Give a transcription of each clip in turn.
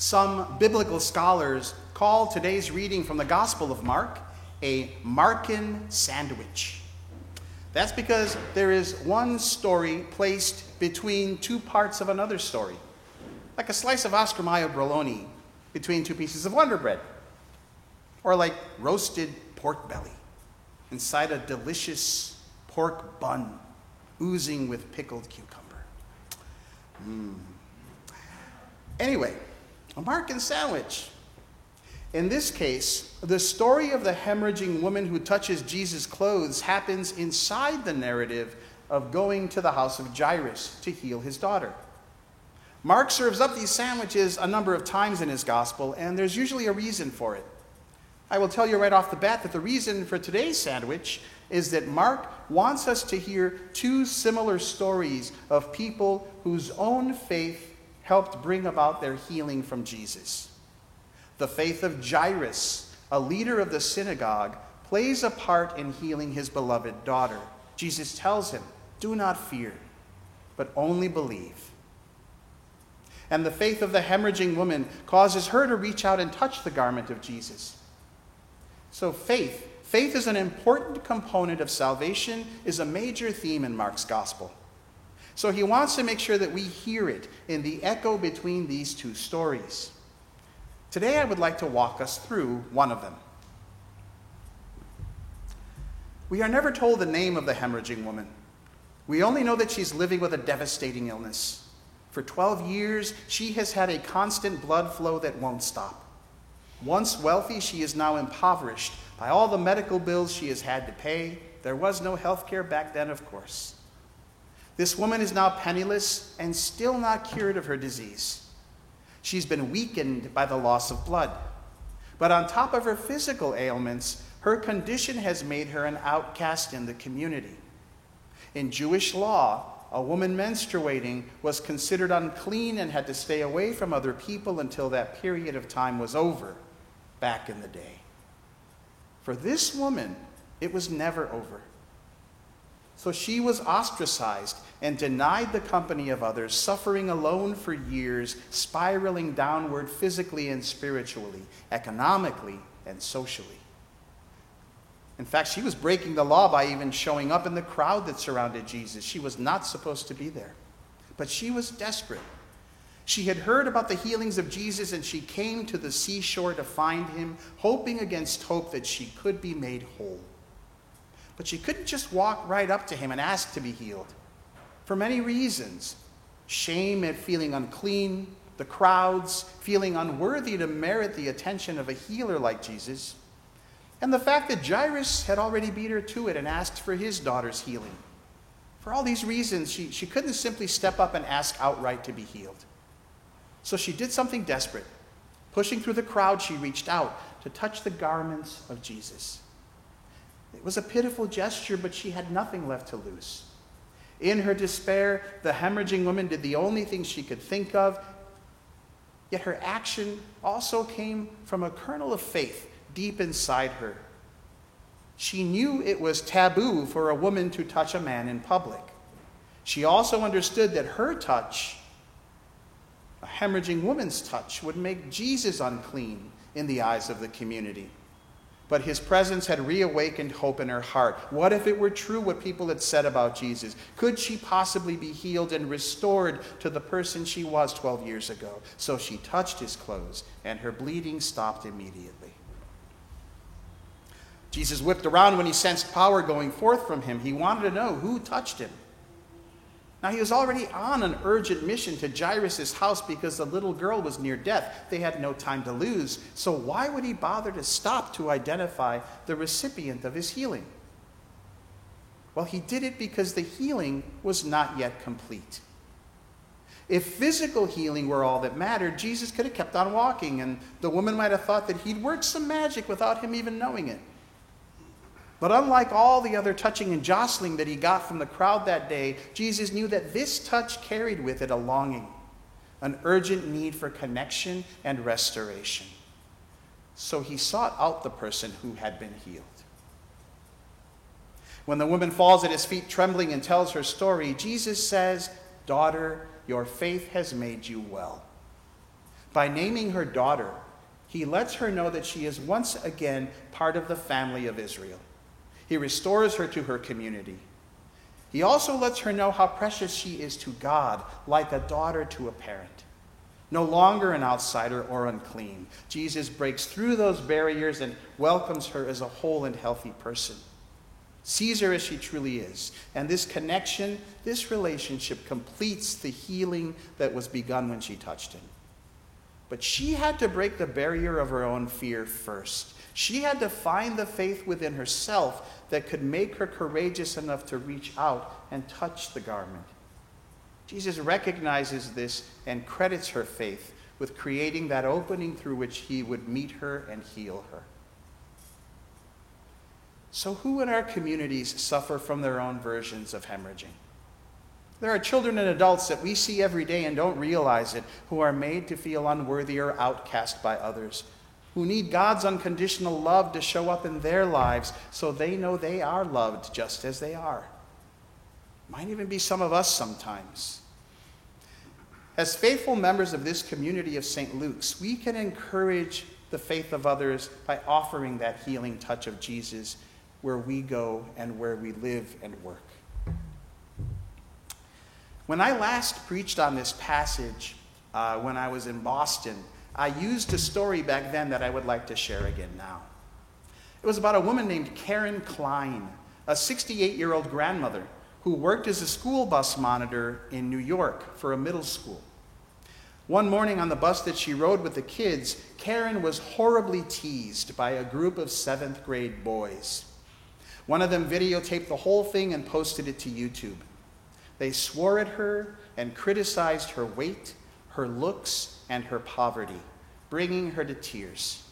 Some biblical scholars call today's reading from the Gospel of Mark a Markan sandwich. That's because there is one story placed between two parts of another story, like a slice of Oscar Mayer bologna between two pieces of Wonder Bread, or like roasted pork belly inside a delicious pork bun oozing with pickled cucumber. Mm. Anyway, a Markan sandwich. In this case, the story of the hemorrhaging woman who touches Jesus' clothes happens inside the narrative of going to the house of Jairus to heal his daughter. Mark serves up these sandwiches a number of times in his gospel, and there's usually a reason for it. I will tell you right off the bat that the reason for today's sandwich is that Mark wants us to hear two similar stories of people whose own faith helped bring about their healing from Jesus. The faith of Jairus, a leader of the synagogue, plays a part in healing his beloved daughter. Jesus tells him, Do not fear, but only believe. And the faith of the hemorrhaging woman causes her to reach out and touch the garment of Jesus. So, faith, faith is an important component of salvation, is a major theme in Mark's gospel. So, he wants to make sure that we hear it in the echo between these two stories. Today, I would like to walk us through one of them. We are never told the name of the hemorrhaging woman. We only know that she's living with a devastating illness. For 12 years, she has had a constant blood flow that won't stop. Once wealthy, she is now impoverished by all the medical bills she has had to pay. There was no health care back then, of course. This woman is now penniless and still not cured of her disease. She's been weakened by the loss of blood. But on top of her physical ailments, her condition has made her an outcast in the community. In Jewish law, a woman menstruating was considered unclean and had to stay away from other people until that period of time was over back in the day. For this woman, it was never over. So she was ostracized and denied the company of others, suffering alone for years, spiraling downward physically and spiritually, economically and socially. In fact, she was breaking the law by even showing up in the crowd that surrounded Jesus. She was not supposed to be there. But she was desperate. She had heard about the healings of Jesus and she came to the seashore to find him, hoping against hope that she could be made whole. But she couldn't just walk right up to him and ask to be healed. For many reasons shame at feeling unclean, the crowds feeling unworthy to merit the attention of a healer like Jesus, and the fact that Jairus had already beat her to it and asked for his daughter's healing. For all these reasons, she, she couldn't simply step up and ask outright to be healed. So she did something desperate. Pushing through the crowd, she reached out to touch the garments of Jesus. It was a pitiful gesture, but she had nothing left to lose. In her despair, the hemorrhaging woman did the only thing she could think of, yet her action also came from a kernel of faith deep inside her. She knew it was taboo for a woman to touch a man in public. She also understood that her touch, a hemorrhaging woman's touch, would make Jesus unclean in the eyes of the community but his presence had reawakened hope in her heart. What if it were true what people had said about Jesus? Could she possibly be healed and restored to the person she was 12 years ago? So she touched his clothes, and her bleeding stopped immediately. Jesus whipped around when he sensed power going forth from him. He wanted to know who touched him. Now, he was already on an urgent mission to Jairus' house because the little girl was near death. They had no time to lose. So, why would he bother to stop to identify the recipient of his healing? Well, he did it because the healing was not yet complete. If physical healing were all that mattered, Jesus could have kept on walking, and the woman might have thought that he'd worked some magic without him even knowing it. But unlike all the other touching and jostling that he got from the crowd that day, Jesus knew that this touch carried with it a longing, an urgent need for connection and restoration. So he sought out the person who had been healed. When the woman falls at his feet trembling and tells her story, Jesus says, Daughter, your faith has made you well. By naming her daughter, he lets her know that she is once again part of the family of Israel. He restores her to her community. He also lets her know how precious she is to God, like a daughter to a parent. No longer an outsider or unclean, Jesus breaks through those barriers and welcomes her as a whole and healthy person. Sees her as she truly is. And this connection, this relationship completes the healing that was begun when she touched him. But she had to break the barrier of her own fear first. She had to find the faith within herself that could make her courageous enough to reach out and touch the garment. Jesus recognizes this and credits her faith with creating that opening through which he would meet her and heal her. So, who in our communities suffer from their own versions of hemorrhaging? There are children and adults that we see every day and don't realize it, who are made to feel unworthy or outcast by others, who need God's unconditional love to show up in their lives so they know they are loved just as they are. Might even be some of us sometimes. As faithful members of this community of St. Luke's, we can encourage the faith of others by offering that healing touch of Jesus where we go and where we live and work. When I last preached on this passage, uh, when I was in Boston, I used a story back then that I would like to share again now. It was about a woman named Karen Klein, a 68 year old grandmother who worked as a school bus monitor in New York for a middle school. One morning on the bus that she rode with the kids, Karen was horribly teased by a group of seventh grade boys. One of them videotaped the whole thing and posted it to YouTube. They swore at her and criticized her weight, her looks, and her poverty, bringing her to tears.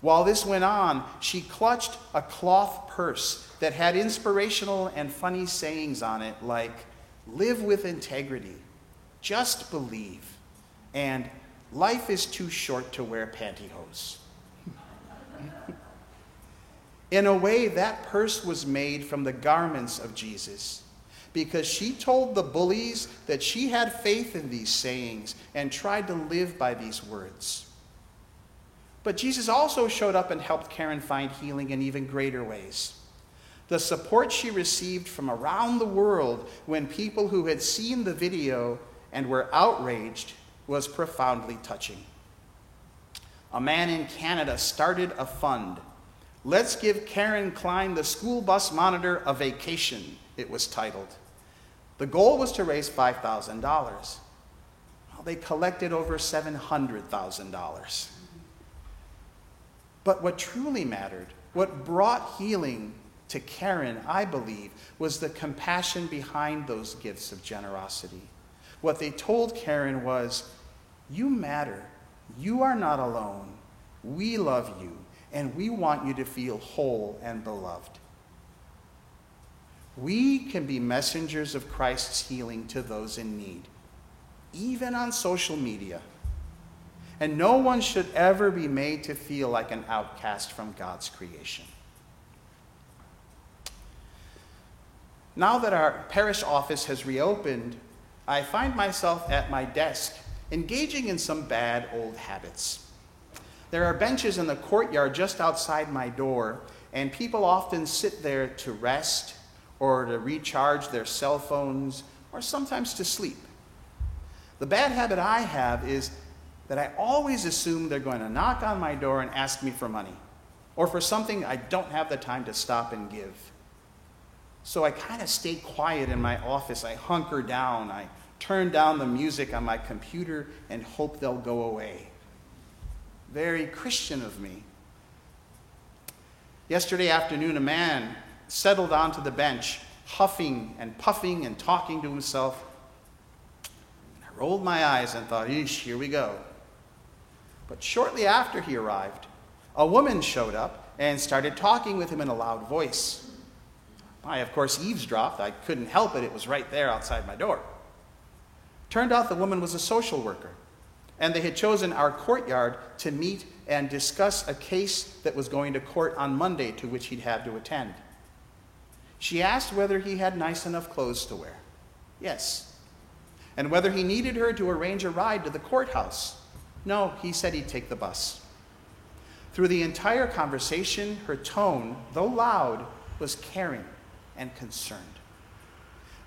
While this went on, she clutched a cloth purse that had inspirational and funny sayings on it like, live with integrity, just believe, and life is too short to wear pantyhose. In a way, that purse was made from the garments of Jesus because she told the bullies that she had faith in these sayings and tried to live by these words. But Jesus also showed up and helped Karen find healing in even greater ways. The support she received from around the world when people who had seen the video and were outraged was profoundly touching. A man in Canada started a fund. Let's give Karen Klein, the school bus monitor, a vacation it was titled. The goal was to raise $5,000. Well, they collected over $700,000. But what truly mattered, what brought healing to Karen, I believe, was the compassion behind those gifts of generosity. What they told Karen was, You matter. You are not alone. We love you, and we want you to feel whole and beloved. We can be messengers of Christ's healing to those in need, even on social media. And no one should ever be made to feel like an outcast from God's creation. Now that our parish office has reopened, I find myself at my desk engaging in some bad old habits. There are benches in the courtyard just outside my door, and people often sit there to rest or to recharge their cell phones, or sometimes to sleep. The bad habit I have is that I always assume they're going to knock on my door and ask me for money, or for something I don't have the time to stop and give. So I kind of stay quiet in my office. I hunker down. I turn down the music on my computer and hope they'll go away. Very Christian of me. Yesterday afternoon, a man settled onto the bench, huffing and puffing and talking to himself. I rolled my eyes and thought, eesh, here we go. But shortly after he arrived, a woman showed up and started talking with him in a loud voice. I, of course, eavesdropped. I couldn't help it, it was right there outside my door. Turned out the woman was a social worker, and they had chosen our courtyard to meet and discuss a case that was going to court on Monday to which he'd have to attend. She asked whether he had nice enough clothes to wear. Yes. And whether he needed her to arrange a ride to the courthouse. No, he said he'd take the bus. Through the entire conversation, her tone, though loud, was caring and concerned.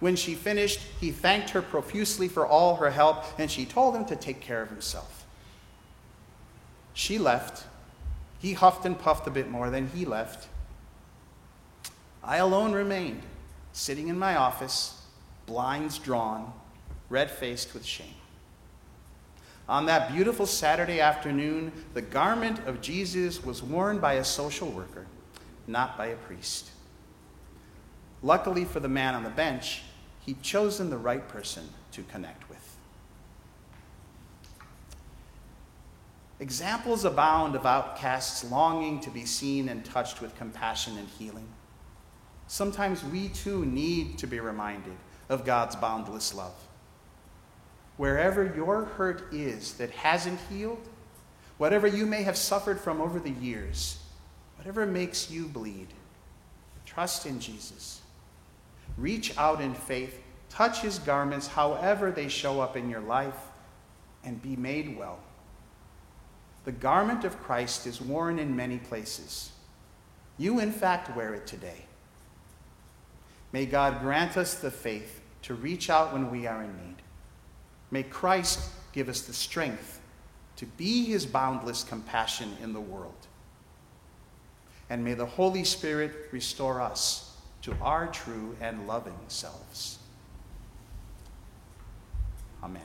When she finished, he thanked her profusely for all her help, and she told him to take care of himself. She left. He huffed and puffed a bit more, then he left. I alone remained, sitting in my office, blinds drawn, red faced with shame. On that beautiful Saturday afternoon, the garment of Jesus was worn by a social worker, not by a priest. Luckily for the man on the bench, he'd chosen the right person to connect with. Examples abound of outcasts longing to be seen and touched with compassion and healing. Sometimes we too need to be reminded of God's boundless love. Wherever your hurt is that hasn't healed, whatever you may have suffered from over the years, whatever makes you bleed, trust in Jesus. Reach out in faith, touch his garments however they show up in your life, and be made well. The garment of Christ is worn in many places. You, in fact, wear it today. May God grant us the faith to reach out when we are in need. May Christ give us the strength to be his boundless compassion in the world. And may the Holy Spirit restore us to our true and loving selves. Amen.